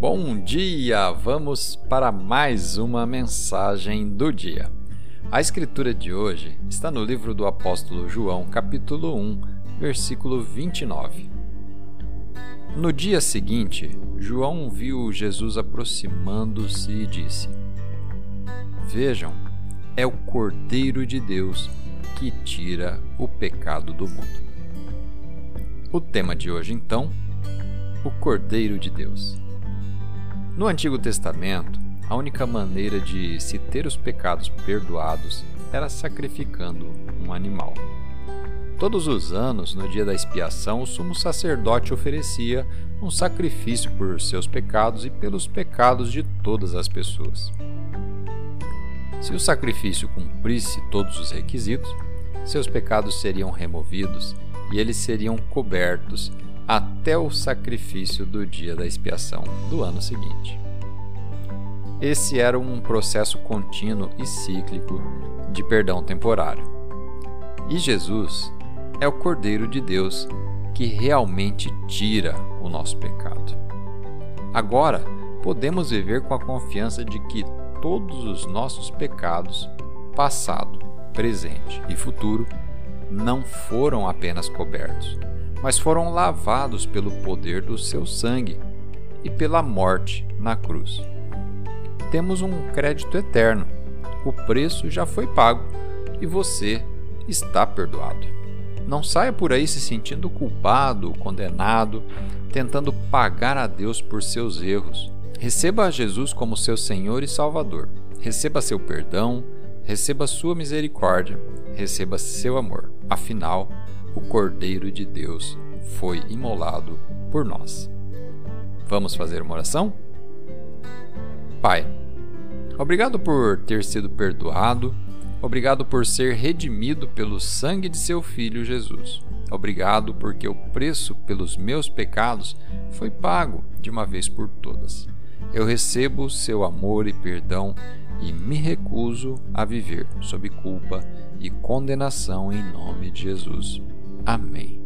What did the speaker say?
Bom dia! Vamos para mais uma mensagem do dia. A escritura de hoje está no livro do apóstolo João, capítulo 1, versículo 29. No dia seguinte, João viu Jesus aproximando-se e disse: Vejam, é o Cordeiro de Deus que tira o pecado do mundo. O tema de hoje, então, o Cordeiro de Deus. No Antigo Testamento, a única maneira de se ter os pecados perdoados era sacrificando um animal. Todos os anos, no dia da expiação, o sumo sacerdote oferecia um sacrifício por seus pecados e pelos pecados de todas as pessoas. Se o sacrifício cumprisse todos os requisitos, seus pecados seriam removidos e eles seriam cobertos até o sacrifício do dia da expiação do ano seguinte. Esse era um processo contínuo e cíclico de perdão temporário. E Jesus é o Cordeiro de Deus que realmente tira o nosso pecado. Agora, podemos viver com a confiança de que todos os nossos pecados, passado, presente e futuro, não foram apenas cobertos, mas foram lavados pelo poder do seu sangue e pela morte na cruz. Temos um crédito eterno. O preço já foi pago e você está perdoado. Não saia por aí se sentindo culpado, condenado, tentando pagar a Deus por seus erros. Receba Jesus como seu Senhor e Salvador. Receba seu perdão, receba sua misericórdia, receba seu amor. Afinal, o Cordeiro de Deus foi imolado por nós. Vamos fazer uma oração? Pai, obrigado por ter sido perdoado, obrigado por ser redimido pelo sangue de seu filho Jesus. Obrigado porque o preço pelos meus pecados foi pago de uma vez por todas. Eu recebo seu amor e perdão e me recuso a viver sob culpa e condenação em nome de Jesus. Amém.